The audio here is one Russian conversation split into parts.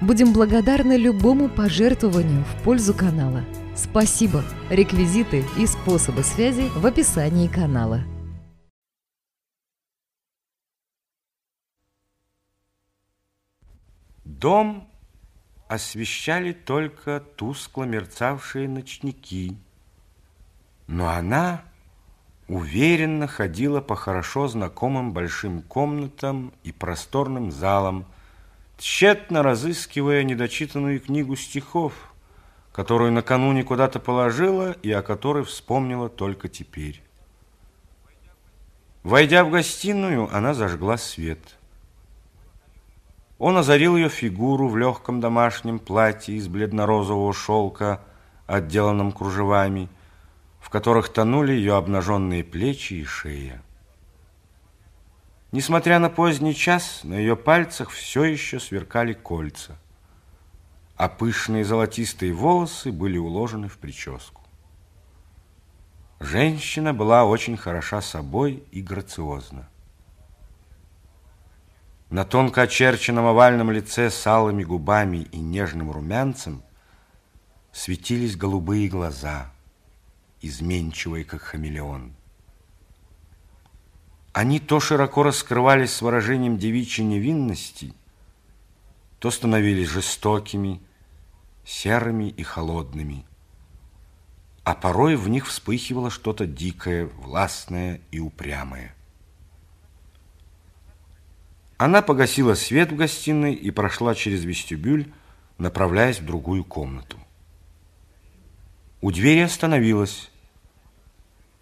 Будем благодарны любому пожертвованию в пользу канала. Спасибо! Реквизиты и способы связи в описании канала. Дом освещали только тускло мерцавшие ночники. Но она уверенно ходила по хорошо знакомым большим комнатам и просторным залам, тщетно разыскивая недочитанную книгу стихов, которую накануне куда-то положила и о которой вспомнила только теперь. Войдя в гостиную, она зажгла свет. Он озарил ее фигуру в легком домашнем платье из бледно-розового шелка, отделанном кружевами, в которых тонули ее обнаженные плечи и шея. Несмотря на поздний час, на ее пальцах все еще сверкали кольца, а пышные золотистые волосы были уложены в прическу. Женщина была очень хороша собой и грациозна. На тонко очерченном овальном лице с алыми губами и нежным румянцем светились голубые глаза, изменчивые, как хамелеон. Они то широко раскрывались с выражением девичьей невинности, то становились жестокими, серыми и холодными, а порой в них вспыхивало что-то дикое, властное и упрямое. Она погасила свет в гостиной и прошла через вестибюль, направляясь в другую комнату. У двери остановилась.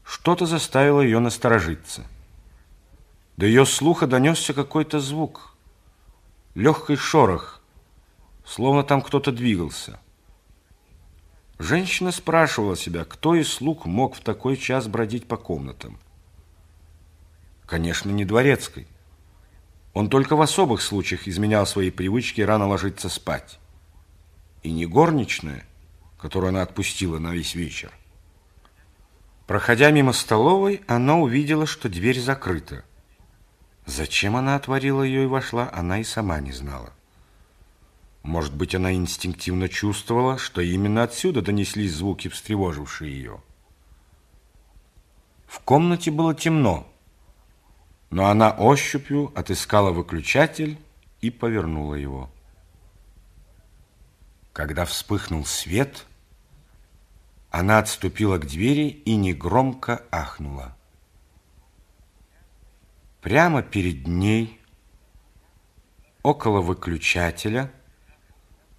Что-то заставило ее насторожиться – до ее слуха донесся какой-то звук, легкий шорох, словно там кто-то двигался. Женщина спрашивала себя, кто из слуг мог в такой час бродить по комнатам. Конечно, не дворецкой. Он только в особых случаях изменял свои привычки рано ложиться спать. И не горничная, которую она отпустила на весь вечер. Проходя мимо столовой, она увидела, что дверь закрыта. Зачем она отворила ее и вошла, она и сама не знала. Может быть, она инстинктивно чувствовала, что именно отсюда донеслись звуки, встревожившие ее. В комнате было темно, но она ощупью отыскала выключатель и повернула его. Когда вспыхнул свет, она отступила к двери и негромко ахнула. Прямо перед ней, около выключателя,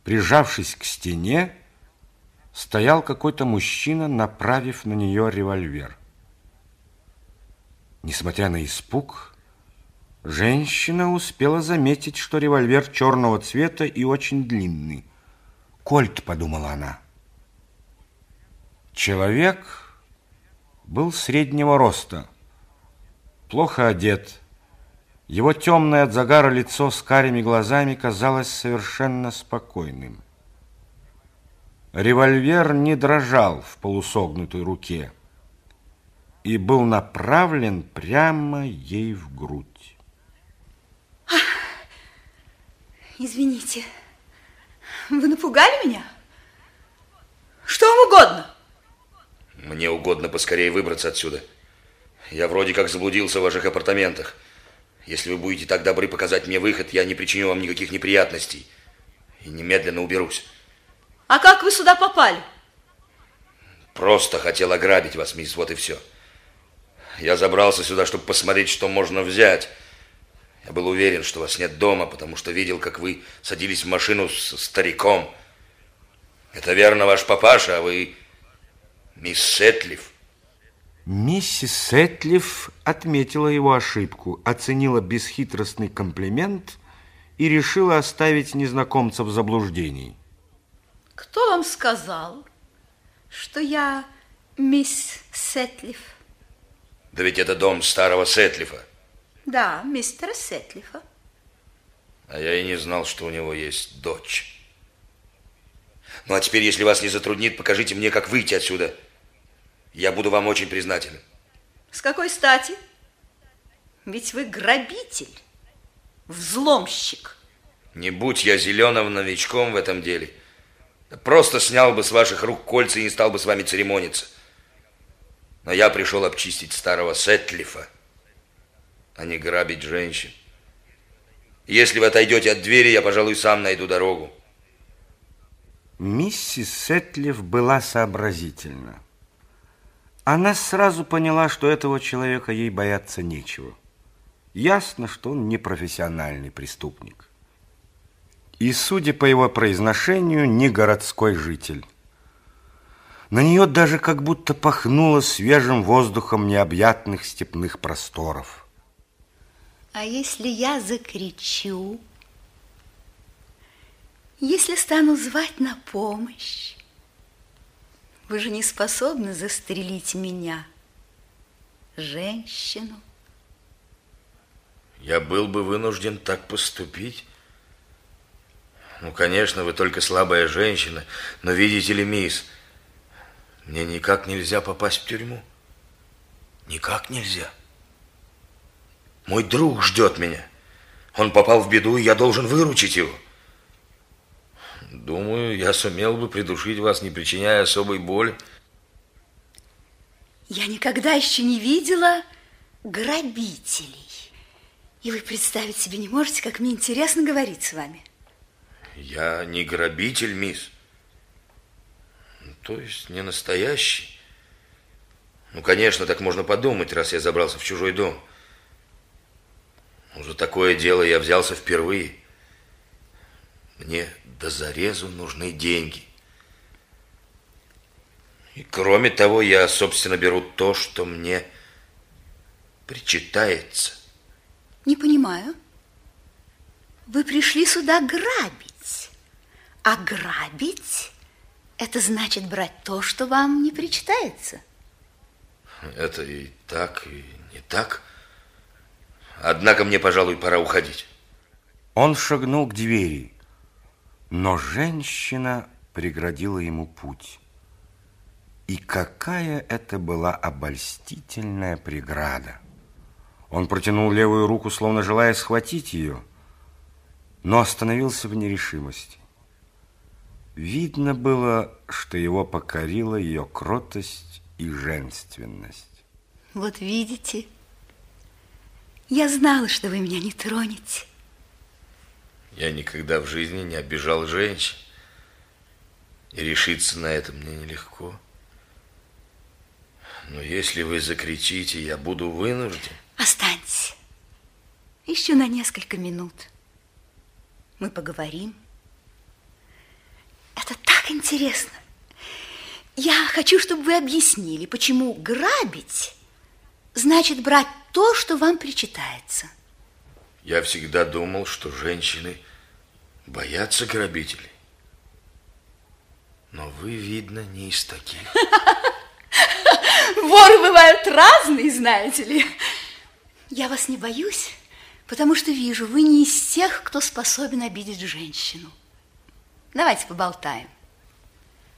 прижавшись к стене, стоял какой-то мужчина, направив на нее револьвер. Несмотря на испуг, женщина успела заметить, что револьвер черного цвета и очень длинный. «Кольт», — подумала она. Человек был среднего роста, плохо одет. Его темное от загара лицо с карими глазами казалось совершенно спокойным. Револьвер не дрожал в полусогнутой руке и был направлен прямо ей в грудь. Извините, вы напугали меня? Что вам угодно? Мне угодно поскорее выбраться отсюда. Я вроде как заблудился в ваших апартаментах. Если вы будете так добры показать мне выход, я не причиню вам никаких неприятностей. И немедленно уберусь. А как вы сюда попали? Просто хотел ограбить вас, мисс, вот и все. Я забрался сюда, чтобы посмотреть, что можно взять. Я был уверен, что вас нет дома, потому что видел, как вы садились в машину с стариком. Это верно ваш папаша, а вы мисс Сетлиф. Миссис Сетлиф отметила его ошибку, оценила бесхитростный комплимент и решила оставить незнакомца в заблуждении. Кто вам сказал, что я мисс Сетлиф. Да ведь это дом старого Сетлифа. Да, мистера Сетлифа. А я и не знал, что у него есть дочь. Ну, а теперь, если вас не затруднит, покажите мне, как выйти отсюда. Я буду вам очень признателен. С какой стати? Ведь вы грабитель, взломщик. Не будь я зеленым новичком в этом деле. Просто снял бы с ваших рук кольца и не стал бы с вами церемониться. Но я пришел обчистить старого Сетлифа, а не грабить женщин. Если вы отойдете от двери, я, пожалуй, сам найду дорогу. Миссис Сетлиф была сообразительна. Она сразу поняла, что этого человека ей бояться нечего. Ясно, что он не профессиональный преступник. И, судя по его произношению, не городской житель. На нее даже как будто пахнуло свежим воздухом необъятных степных просторов. А если я закричу? Если стану звать на помощь? Вы же не способны застрелить меня, женщину. Я был бы вынужден так поступить. Ну, конечно, вы только слабая женщина, но видите ли, мисс, мне никак нельзя попасть в тюрьму. Никак нельзя. Мой друг ждет меня. Он попал в беду, и я должен выручить его. Думаю, я сумел бы придушить вас, не причиняя особой боли. Я никогда еще не видела грабителей. И вы представить себе не можете, как мне интересно говорить с вами. Я не грабитель, мисс. То есть не настоящий. Ну, конечно, так можно подумать, раз я забрался в чужой дом. Уже такое дело я взялся впервые. Мне до зарезу нужны деньги. И кроме того, я, собственно, беру то, что мне причитается. Не понимаю. Вы пришли сюда грабить. А грабить – это значит брать то, что вам не причитается. Это и так, и не так. Однако мне, пожалуй, пора уходить. Он шагнул к двери. Но женщина преградила ему путь. И какая это была обольстительная преграда! Он протянул левую руку, словно желая схватить ее, но остановился в нерешимости. Видно было, что его покорила ее кротость и женственность. Вот видите, я знала, что вы меня не тронете. Я никогда в жизни не обижал женщин. И решиться на это мне нелегко. Но если вы закричите, я буду вынужден. Останьтесь. Еще на несколько минут. Мы поговорим. Это так интересно. Я хочу, чтобы вы объяснили, почему грабить значит брать то, что вам причитается. Я всегда думал, что женщины боятся грабителей. Но вы, видно, не из таких. Воры бывают разные, знаете ли. Я вас не боюсь, потому что вижу, вы не из тех, кто способен обидеть женщину. Давайте поболтаем.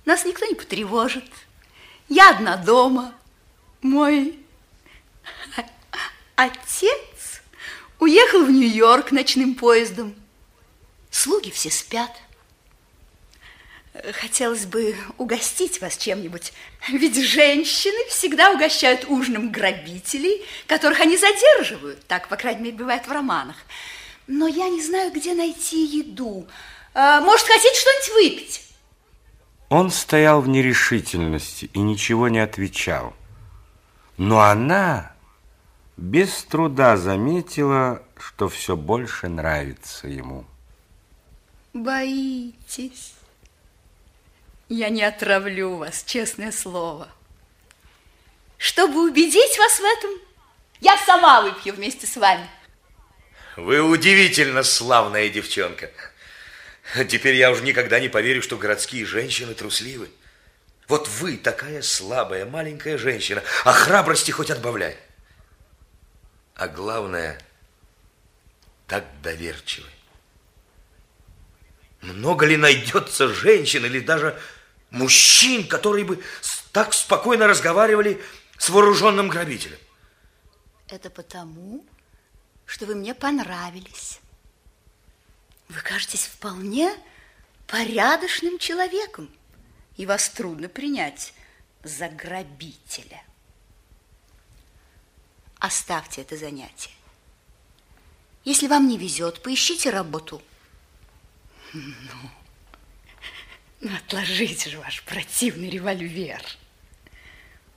Нас никто не потревожит. Я одна дома. Мой отец уехал в Нью-Йорк ночным поездом. Слуги все спят. Хотелось бы угостить вас чем-нибудь, ведь женщины всегда угощают ужином грабителей, которых они задерживают. Так, по крайней мере, бывает в романах. Но я не знаю, где найти еду. А, может, хотите что-нибудь выпить? Он стоял в нерешительности и ничего не отвечал. Но она без труда заметила, что все больше нравится ему. Боитесь? Я не отравлю вас, честное слово. Чтобы убедить вас в этом, я сама выпью вместе с вами. Вы удивительно славная девчонка. Теперь я уже никогда не поверю, что городские женщины трусливы. Вот вы такая слабая, маленькая женщина, а храбрости хоть отбавляй. А главное, так доверчивый. Много ли найдется женщин или даже мужчин, которые бы так спокойно разговаривали с вооруженным грабителем? Это потому, что вы мне понравились. Вы кажетесь вполне порядочным человеком, и вас трудно принять за грабителя. Оставьте это занятие. Если вам не везет, поищите работу. Ну, ну отложите же ваш противный револьвер.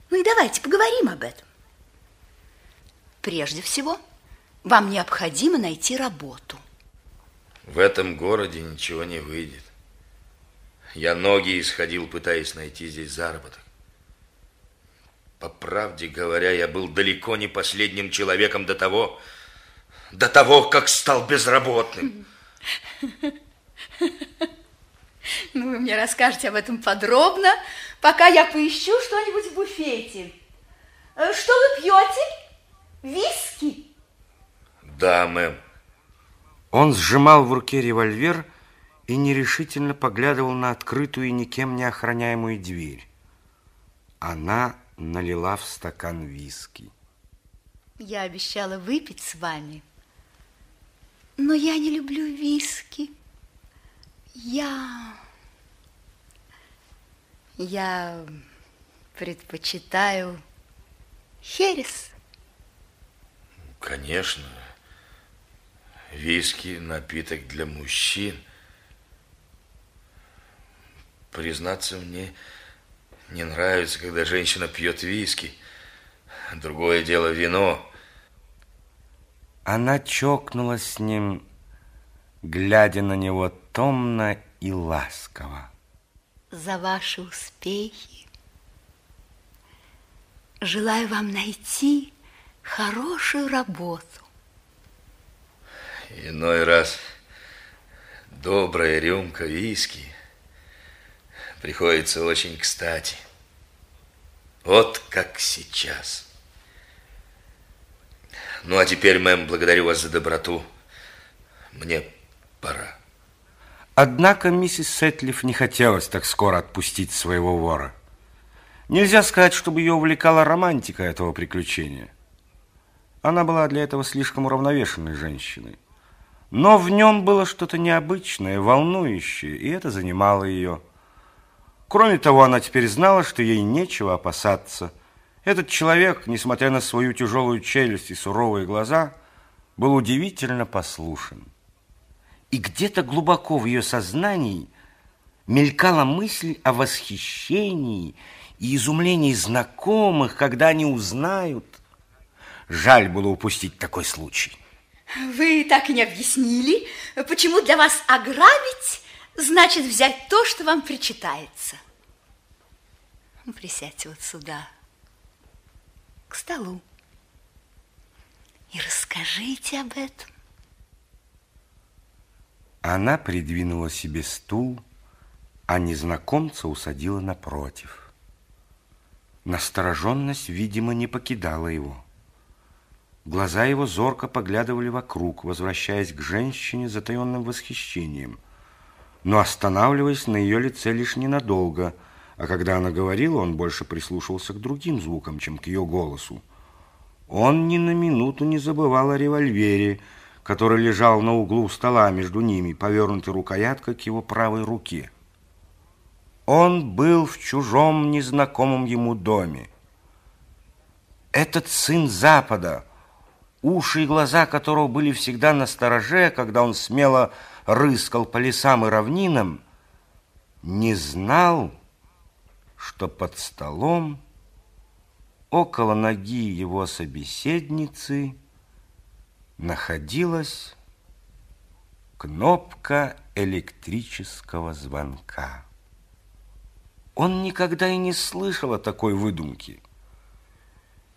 Ну и давайте поговорим об этом. Прежде всего, вам необходимо найти работу. В этом городе ничего не выйдет. Я ноги исходил, пытаясь найти здесь заработок. По правде говоря, я был далеко не последним человеком до того, до того, как стал безработным. Ну, вы мне расскажете об этом подробно, пока я поищу что-нибудь в буфете. Э, что вы пьете? Виски? Да, мэм. Он сжимал в руке револьвер и нерешительно поглядывал на открытую и никем не охраняемую дверь. Она налила в стакан виски. Я обещала выпить с вами, но я не люблю виски. Я... Я предпочитаю херес. Конечно. Виски – напиток для мужчин. Признаться, мне не нравится, когда женщина пьет виски. Другое дело вино. Она чокнулась с ним, глядя на него томно и ласково. За ваши успехи. Желаю вам найти хорошую работу. Иной раз добрая рюмка виски приходится очень кстати. Вот как сейчас. Ну, а теперь, мэм, благодарю вас за доброту. Мне пора. Однако миссис Сетлиф не хотелось так скоро отпустить своего вора. Нельзя сказать, чтобы ее увлекала романтика этого приключения. Она была для этого слишком уравновешенной женщиной. Но в нем было что-то необычное, волнующее, и это занимало ее. Кроме того, она теперь знала, что ей нечего опасаться – этот человек, несмотря на свою тяжелую челюсть и суровые глаза, был удивительно послушен. И где-то глубоко в ее сознании мелькала мысль о восхищении и изумлении знакомых, когда они узнают. Жаль было упустить такой случай. Вы так и не объяснили, почему для вас ограбить значит взять то, что вам причитается. Присядьте вот сюда к столу и расскажите об этом. Она придвинула себе стул, а незнакомца усадила напротив. Настороженность, видимо, не покидала его. Глаза его зорко поглядывали вокруг, возвращаясь к женщине затаенным восхищением, но останавливаясь на ее лице лишь ненадолго – а когда она говорила, он больше прислушивался к другим звукам, чем к ее голосу. Он ни на минуту не забывал о револьвере, который лежал на углу стола между ними, повернутой рукояткой к его правой руке. Он был в чужом, незнакомом ему доме. Этот сын Запада, уши и глаза которого были всегда на стороже, когда он смело рыскал по лесам и равнинам, не знал, что под столом около ноги его собеседницы находилась кнопка электрического звонка. Он никогда и не слышал о такой выдумке.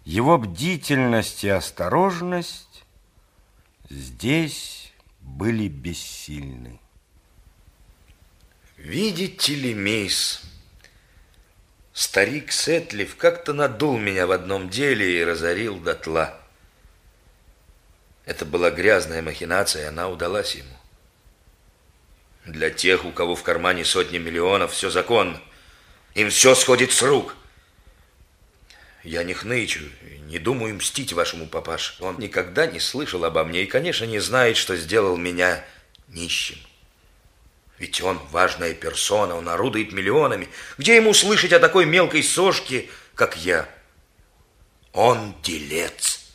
Его бдительность и осторожность здесь были бессильны. Видите ли, мисс, Старик Сетлив как-то надул меня в одном деле и разорил дотла. Это была грязная махинация, и она удалась ему. Для тех, у кого в кармане сотни миллионов, все законно. Им все сходит с рук. Я не хнычу, не думаю мстить вашему папаше. Он никогда не слышал обо мне и, конечно, не знает, что сделал меня нищим. Ведь он важная персона, он орудует миллионами. Где ему слышать о такой мелкой сошке, как я? Он делец.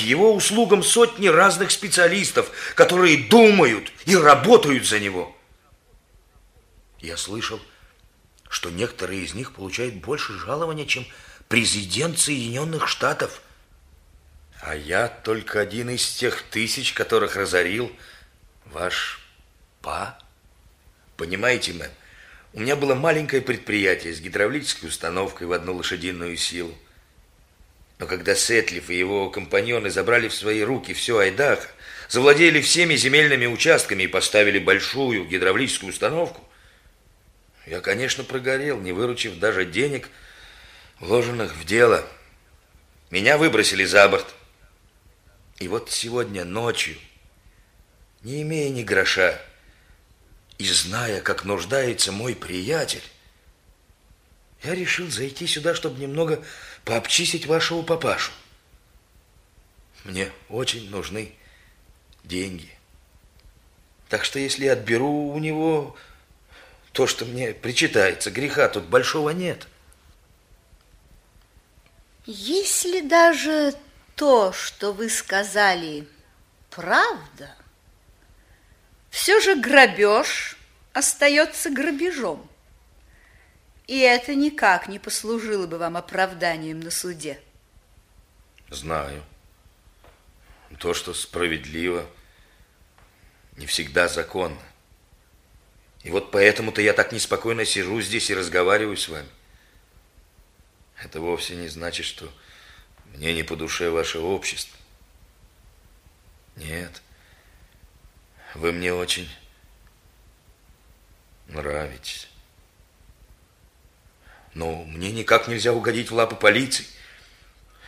Его услугам сотни разных специалистов, которые думают и работают за него. Я слышал, что некоторые из них получают больше жалования, чем президент Соединенных Штатов. А я только один из тех тысяч, которых разорил ваш па. Понимаете, мэм, у меня было маленькое предприятие с гидравлической установкой в одну лошадиную силу. Но когда Сетлиф и его компаньоны забрали в свои руки все Айдахо, завладели всеми земельными участками и поставили большую гидравлическую установку, я, конечно, прогорел, не выручив даже денег, вложенных в дело. Меня выбросили за борт. И вот сегодня ночью, не имея ни гроша, и зная, как нуждается мой приятель, я решил зайти сюда, чтобы немного пообчистить вашего папашу. Мне очень нужны деньги. Так что если я отберу у него то, что мне причитается, греха тут большого нет. Если даже то, что вы сказали, правда, все же грабеж остается грабежом. И это никак не послужило бы вам оправданием на суде. Знаю. То, что справедливо, не всегда законно. И вот поэтому-то я так неспокойно сижу здесь и разговариваю с вами. Это вовсе не значит, что мне не по душе ваше общество. Нет. Вы мне очень нравитесь. Но мне никак нельзя угодить в лапы полиции.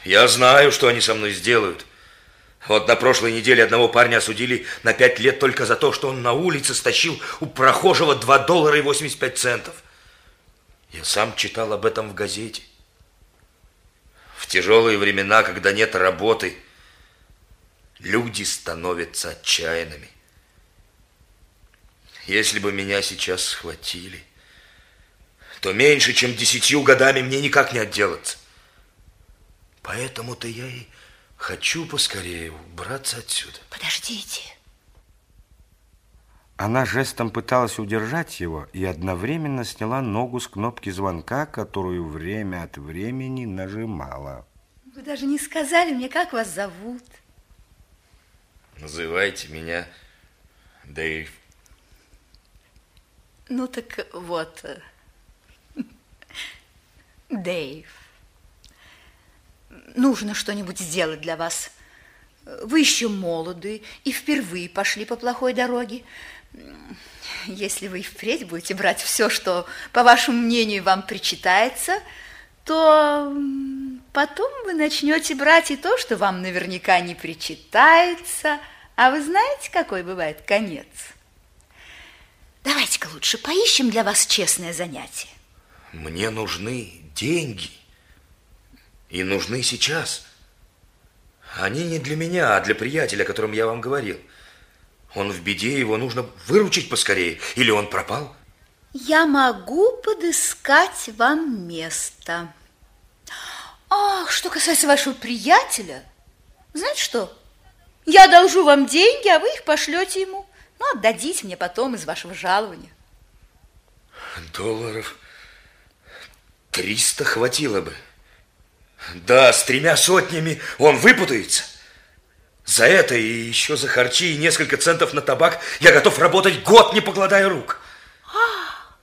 Я знаю, что они со мной сделают. Вот на прошлой неделе одного парня осудили на пять лет только за то, что он на улице стащил у прохожего 2 доллара и 85 центов. Я сам читал об этом в газете. В тяжелые времена, когда нет работы, люди становятся отчаянными. Если бы меня сейчас схватили, то меньше, чем десятью годами мне никак не отделаться. Поэтому-то я и хочу поскорее убраться отсюда. Подождите. Она жестом пыталась удержать его и одновременно сняла ногу с кнопки звонка, которую время от времени нажимала. Вы даже не сказали мне, как вас зовут. Называйте меня Дэйв. Ну так вот, Дэйв, нужно что-нибудь сделать для вас. Вы еще молоды и впервые пошли по плохой дороге. Если вы впредь будете брать все, что, по вашему мнению, вам причитается, то потом вы начнете брать и то, что вам наверняка не причитается. А вы знаете, какой бывает конец? Давайте-ка лучше поищем для вас честное занятие. Мне нужны деньги. И нужны сейчас. Они не для меня, а для приятеля, о котором я вам говорил. Он в беде, его нужно выручить поскорее. Или он пропал? Я могу подыскать вам место. Ах, что касается вашего приятеля, знаете что? Я одолжу вам деньги, а вы их пошлете ему. Ну, отдадите мне потом из вашего жалования. Долларов Триста хватило бы. Да, с тремя сотнями он выпутается. За это и еще за харчи и несколько центов на табак я готов работать год, не покладая рук. А,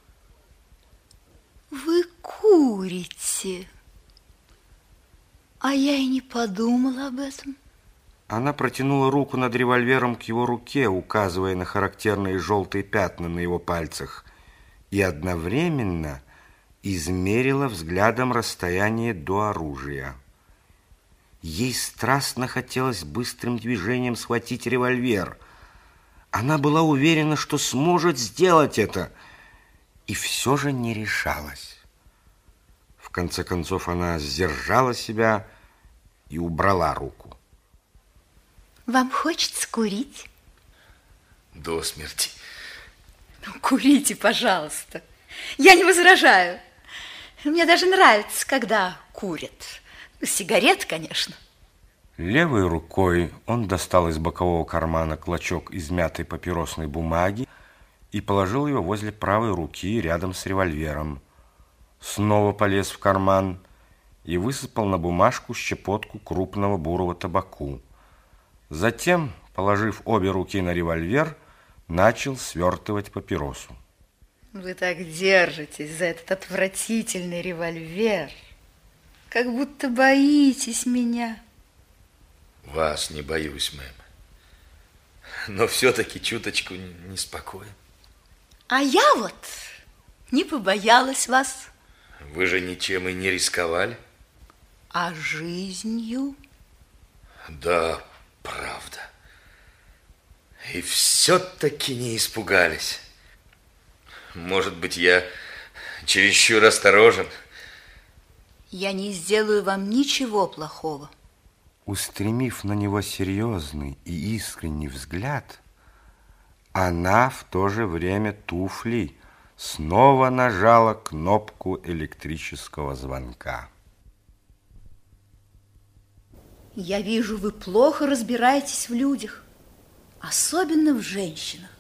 вы курите. А я и не подумала об этом. Она протянула руку над револьвером к его руке, указывая на характерные желтые пятна на его пальцах, и одновременно измерила взглядом расстояние до оружия. Ей страстно хотелось быстрым движением схватить револьвер. Она была уверена, что сможет сделать это, и все же не решалась. В конце концов она сдержала себя и убрала руку. Вам хочется курить? До смерти. Ну, курите, пожалуйста. Я не возражаю. Мне даже нравится, когда курят. Сигарет, конечно. Левой рукой он достал из бокового кармана клочок измятой папиросной бумаги и положил его возле правой руки рядом с револьвером. Снова полез в карман и высыпал на бумажку щепотку крупного бурого табаку. Затем, положив обе руки на револьвер, начал свертывать папиросу. Вы так держитесь за этот отвратительный револьвер, как будто боитесь меня. Вас не боюсь, мэм. Но все-таки чуточку неспокоен. А я вот не побоялась вас. Вы же ничем и не рисковали. А жизнью? Да, правда. И все-таки не испугались. Может быть, я чересчур осторожен. Я не сделаю вам ничего плохого. Устремив на него серьезный и искренний взгляд, она в то же время туфлей снова нажала кнопку электрического звонка. Я вижу, вы плохо разбираетесь в людях, особенно в женщинах.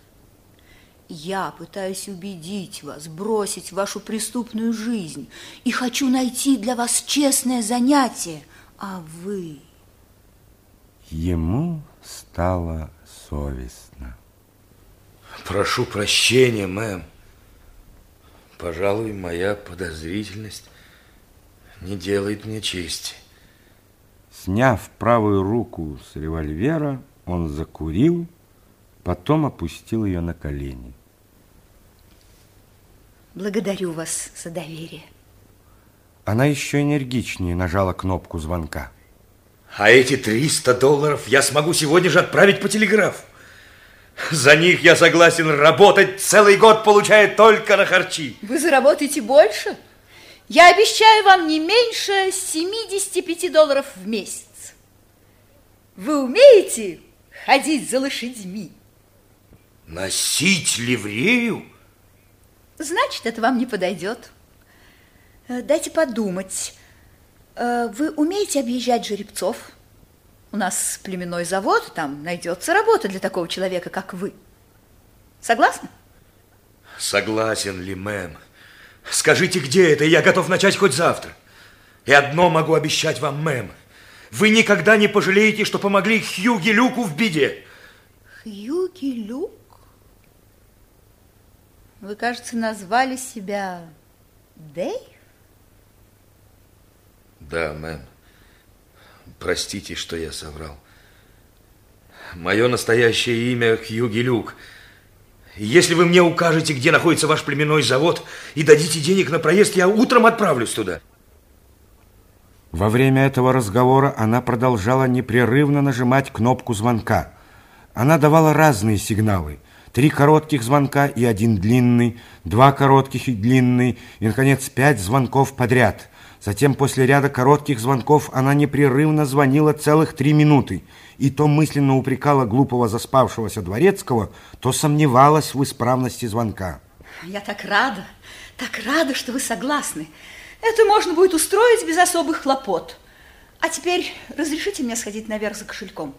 Я пытаюсь убедить вас бросить вашу преступную жизнь и хочу найти для вас честное занятие, а вы... Ему стало совестно. Прошу прощения, мэм. Пожалуй, моя подозрительность не делает мне чести. Сняв правую руку с револьвера, он закурил, потом опустил ее на колени. Благодарю вас за доверие. Она еще энергичнее нажала кнопку звонка. А эти 300 долларов я смогу сегодня же отправить по телеграфу. За них я согласен работать целый год, получая только на харчи. Вы заработаете больше? Я обещаю вам не меньше 75 долларов в месяц. Вы умеете ходить за лошадьми? Носить ливрею? Значит, это вам не подойдет. Э, дайте подумать. Э, вы умеете объезжать жеребцов? У нас племенной завод, там найдется работа для такого человека, как вы. Согласны? Согласен ли, мэм? Скажите, где это, и я готов начать хоть завтра. И одно могу обещать вам, мэм. Вы никогда не пожалеете, что помогли Хьюги Люку в беде. Хьюги Люк? Вы, кажется, назвали себя Дэйв? Да, мэм. Простите, что я соврал. Мое настоящее имя Хьюги Люк. Если вы мне укажете, где находится ваш племенной завод, и дадите денег на проезд, я утром отправлюсь туда. Во время этого разговора она продолжала непрерывно нажимать кнопку звонка. Она давала разные сигналы. Три коротких звонка и один длинный, два коротких и длинный, и, наконец, пять звонков подряд. Затем после ряда коротких звонков она непрерывно звонила целых три минуты, и то мысленно упрекала глупого заспавшегося дворецкого, то сомневалась в исправности звонка. Я так рада, так рада, что вы согласны. Это можно будет устроить без особых хлопот. А теперь разрешите мне сходить наверх за кошельком.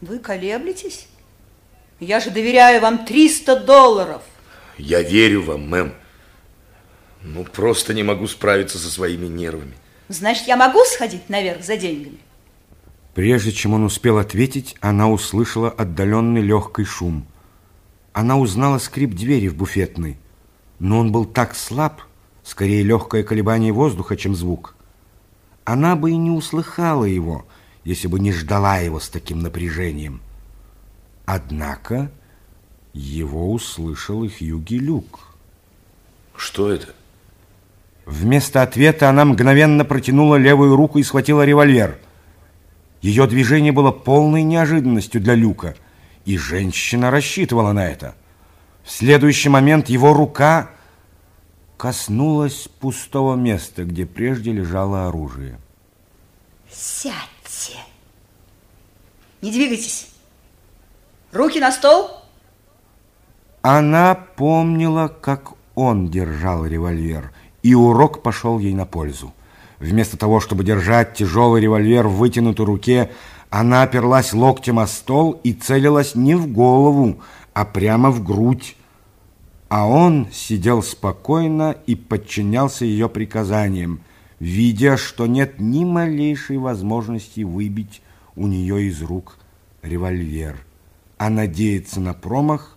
Вы колеблетесь? Я же доверяю вам 300 долларов. Я верю вам, мэм. Ну, просто не могу справиться со своими нервами. Значит, я могу сходить наверх за деньгами? Прежде чем он успел ответить, она услышала отдаленный легкий шум. Она узнала скрип двери в буфетной, но он был так слаб, скорее легкое колебание воздуха, чем звук. Она бы и не услыхала его, если бы не ждала его с таким напряжением. Однако его услышал и Хьюги Люк. Что это? Вместо ответа она мгновенно протянула левую руку и схватила револьвер. Ее движение было полной неожиданностью для Люка, и женщина рассчитывала на это. В следующий момент его рука коснулась пустого места, где прежде лежало оружие. Сядьте. Не двигайтесь. Руки на стол. Она помнила, как он держал револьвер, и урок пошел ей на пользу. Вместо того, чтобы держать тяжелый револьвер в вытянутой руке, она оперлась локтем о стол и целилась не в голову, а прямо в грудь. А он сидел спокойно и подчинялся ее приказаниям, видя, что нет ни малейшей возможности выбить у нее из рук револьвер. А надеяться на промах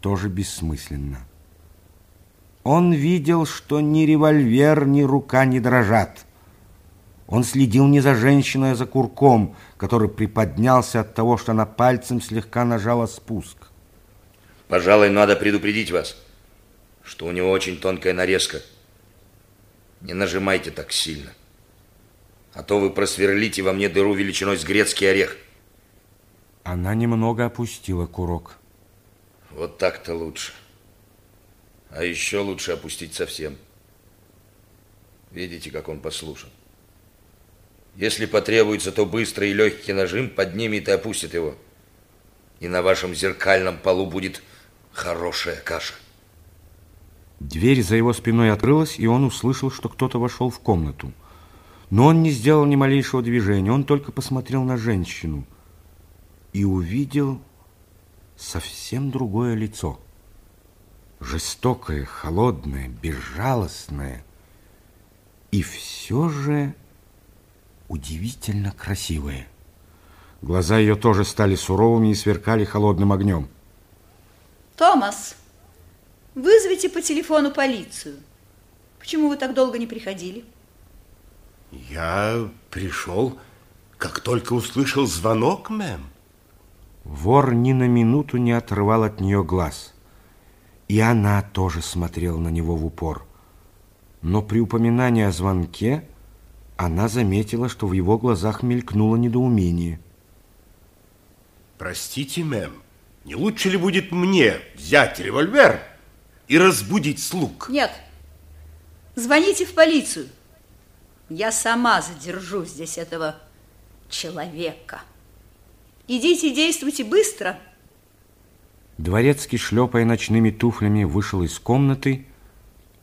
тоже бессмысленно. Он видел, что ни револьвер, ни рука не дрожат. Он следил не за женщиной, а за курком, который приподнялся от того, что она пальцем слегка нажала спуск. Пожалуй, надо предупредить вас, что у него очень тонкая нарезка. Не нажимайте так сильно, а то вы просверлите во мне дыру величиной с грецкий орех. Она немного опустила курок. Вот так-то лучше. А еще лучше опустить совсем. Видите, как он послушен. Если потребуется, то быстрый и легкий нажим поднимет и опустит его. И на вашем зеркальном полу будет хорошая каша. Дверь за его спиной открылась, и он услышал, что кто-то вошел в комнату. Но он не сделал ни малейшего движения, он только посмотрел на женщину и увидел совсем другое лицо жестокое, холодное, безжалостное и все же удивительно красивое. Глаза ее тоже стали суровыми и сверкали холодным огнем. Томас, вызовите по телефону полицию. Почему вы так долго не приходили? Я пришел, как только услышал звонок, мэм. Вор ни на минуту не отрывал от нее глаз – и она тоже смотрела на него в упор. Но при упоминании о звонке она заметила, что в его глазах мелькнуло недоумение. Простите, мэм, не лучше ли будет мне взять револьвер и разбудить слуг? Нет. Звоните в полицию. Я сама задержу здесь этого человека. Идите действуйте быстро. Дворецкий, шлепая ночными туфлями, вышел из комнаты,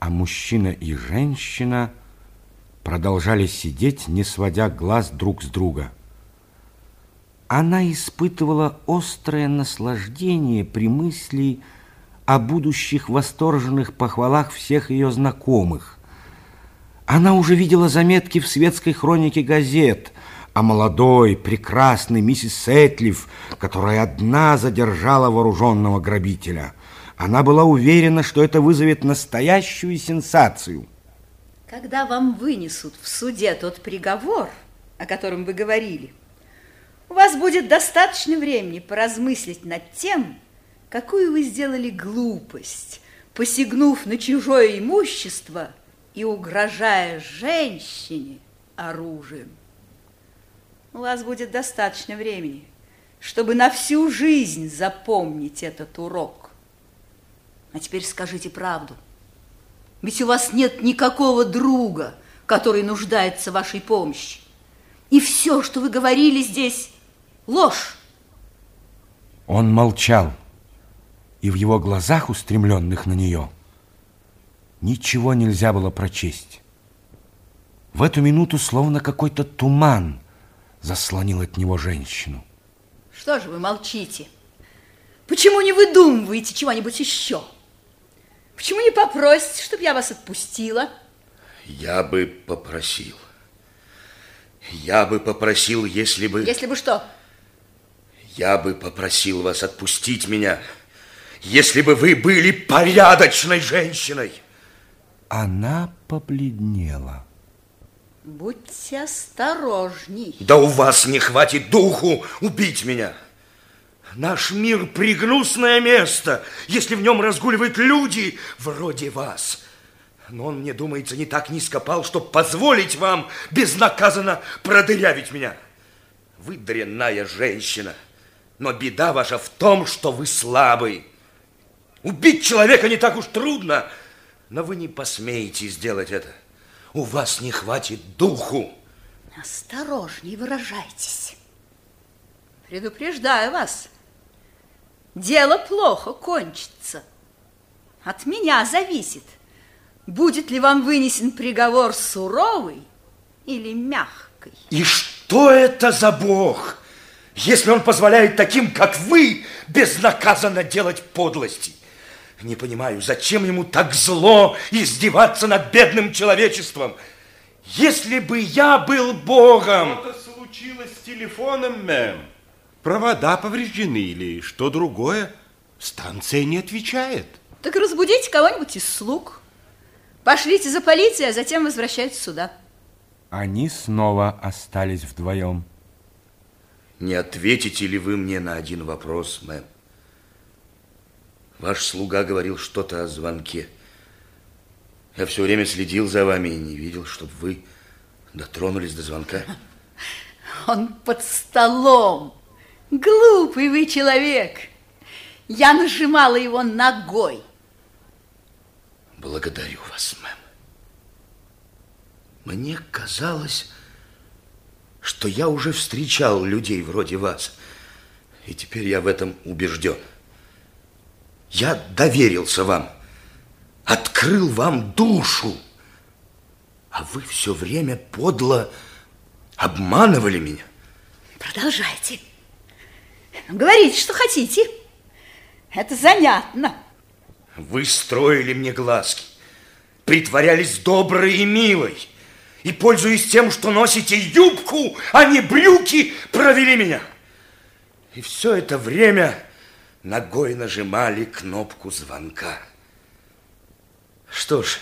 а мужчина и женщина продолжали сидеть, не сводя глаз друг с друга. Она испытывала острое наслаждение при мысли о будущих восторженных похвалах всех ее знакомых. Она уже видела заметки в светской хронике газет – о молодой, прекрасной миссис Сэтлиф, которая одна задержала вооруженного грабителя. Она была уверена, что это вызовет настоящую сенсацию. Когда вам вынесут в суде тот приговор, о котором вы говорили, у вас будет достаточно времени поразмыслить над тем, какую вы сделали глупость, посягнув на чужое имущество и угрожая женщине оружием. У вас будет достаточно времени, чтобы на всю жизнь запомнить этот урок. А теперь скажите правду. Ведь у вас нет никакого друга, который нуждается в вашей помощи. И все, что вы говорили здесь, ложь. Он молчал, и в его глазах, устремленных на нее, ничего нельзя было прочесть. В эту минуту словно какой-то туман – заслонил от него женщину. Что же вы молчите? Почему не выдумываете чего-нибудь еще? Почему не попросите, чтобы я вас отпустила? Я бы попросил. Я бы попросил, если бы... Если бы что? Я бы попросил вас отпустить меня, если бы вы были порядочной женщиной. Она побледнела. Будьте осторожней. Да у вас не хватит духу убить меня. Наш мир пригнусное место, если в нем разгуливают люди вроде вас. Но он, мне думается, не так низко пал, чтобы позволить вам безнаказанно продырявить меня. Вы дрянная женщина, но беда ваша в том, что вы слабый. Убить человека не так уж трудно, но вы не посмеете сделать это. У вас не хватит духу. Осторожней выражайтесь. Предупреждаю вас, дело плохо кончится. От меня зависит, будет ли вам вынесен приговор суровый или мягкий. И что это за Бог, если он позволяет таким, как вы, безнаказанно делать подлости? Не понимаю, зачем ему так зло издеваться над бедным человечеством? Если бы я был Богом... Что-то случилось с телефоном, мэм. Провода повреждены или что другое. Станция не отвечает. Так разбудите кого-нибудь из слуг. Пошлите за полицией, а затем возвращайтесь сюда. Они снова остались вдвоем. Не ответите ли вы мне на один вопрос, мэм? Ваш слуга говорил что-то о звонке. Я все время следил за вами и не видел, чтобы вы дотронулись до звонка. Он под столом. Глупый вы человек. Я нажимала его ногой. Благодарю вас, мэм. Мне казалось, что я уже встречал людей вроде вас. И теперь я в этом убежден. Я доверился вам, открыл вам душу, а вы все время подло обманывали меня. Продолжайте. Говорите, что хотите. Это занятно. Вы строили мне глазки, притворялись доброй и милой, и, пользуясь тем, что носите юбку, а не брюки, провели меня. И все это время ногой нажимали кнопку звонка. Что ж,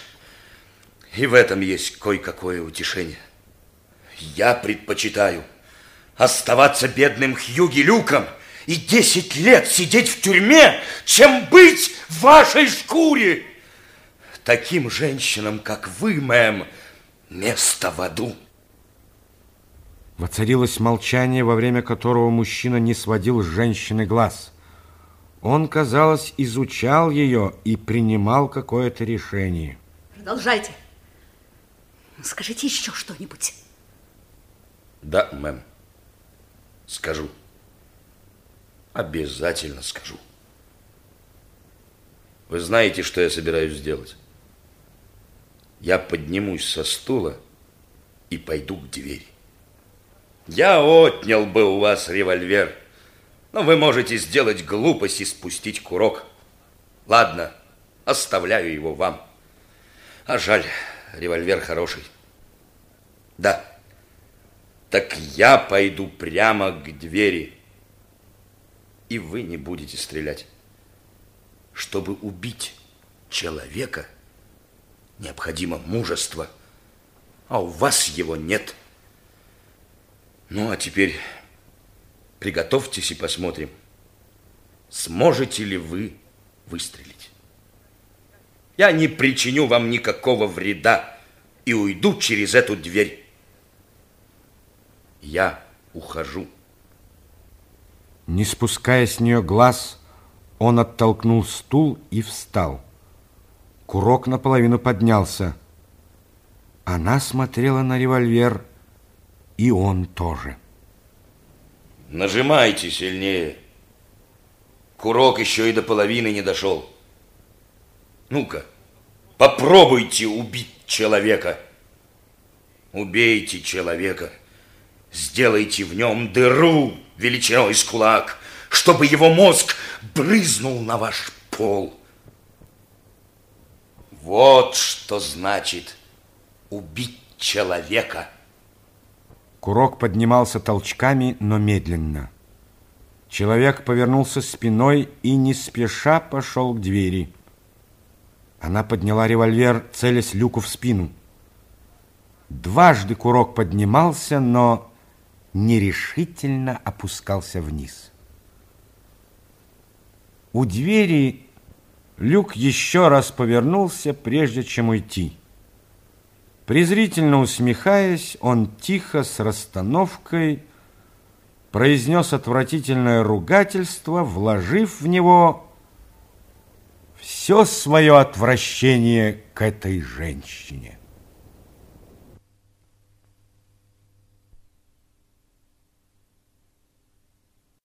и в этом есть кое-какое утешение. Я предпочитаю оставаться бедным Хьюги Люком и 10 лет сидеть в тюрьме, чем быть в вашей шкуре. Таким женщинам, как вы, мэм, место в аду. Воцарилось молчание, во время которого мужчина не сводил с женщины глаз. Он, казалось, изучал ее и принимал какое-то решение. Продолжайте. Скажите еще что-нибудь. Да, мэм. Скажу. Обязательно скажу. Вы знаете, что я собираюсь сделать? Я поднимусь со стула и пойду к двери. Я отнял бы у вас револьвер, но вы можете сделать глупость и спустить курок. Ладно, оставляю его вам. А жаль, револьвер хороший. Да, так я пойду прямо к двери, и вы не будете стрелять. Чтобы убить человека, необходимо мужество, а у вас его нет. Ну, а теперь приготовьтесь и посмотрим, сможете ли вы выстрелить. Я не причиню вам никакого вреда и уйду через эту дверь. Я ухожу. Не спуская с нее глаз, он оттолкнул стул и встал. Курок наполовину поднялся. Она смотрела на револьвер, и он тоже. Нажимайте сильнее. Курок еще и до половины не дошел. Ну-ка, попробуйте убить человека. Убейте человека. Сделайте в нем дыру величиной с кулак, чтобы его мозг брызнул на ваш пол. Вот что значит убить человека. Курок поднимался толчками, но медленно. Человек повернулся спиной и не спеша пошел к двери. Она подняла револьвер, целясь люку в спину. Дважды курок поднимался, но нерешительно опускался вниз. У двери Люк еще раз повернулся, прежде чем уйти. Презрительно усмехаясь, он тихо с расстановкой произнес отвратительное ругательство, вложив в него все свое отвращение к этой женщине.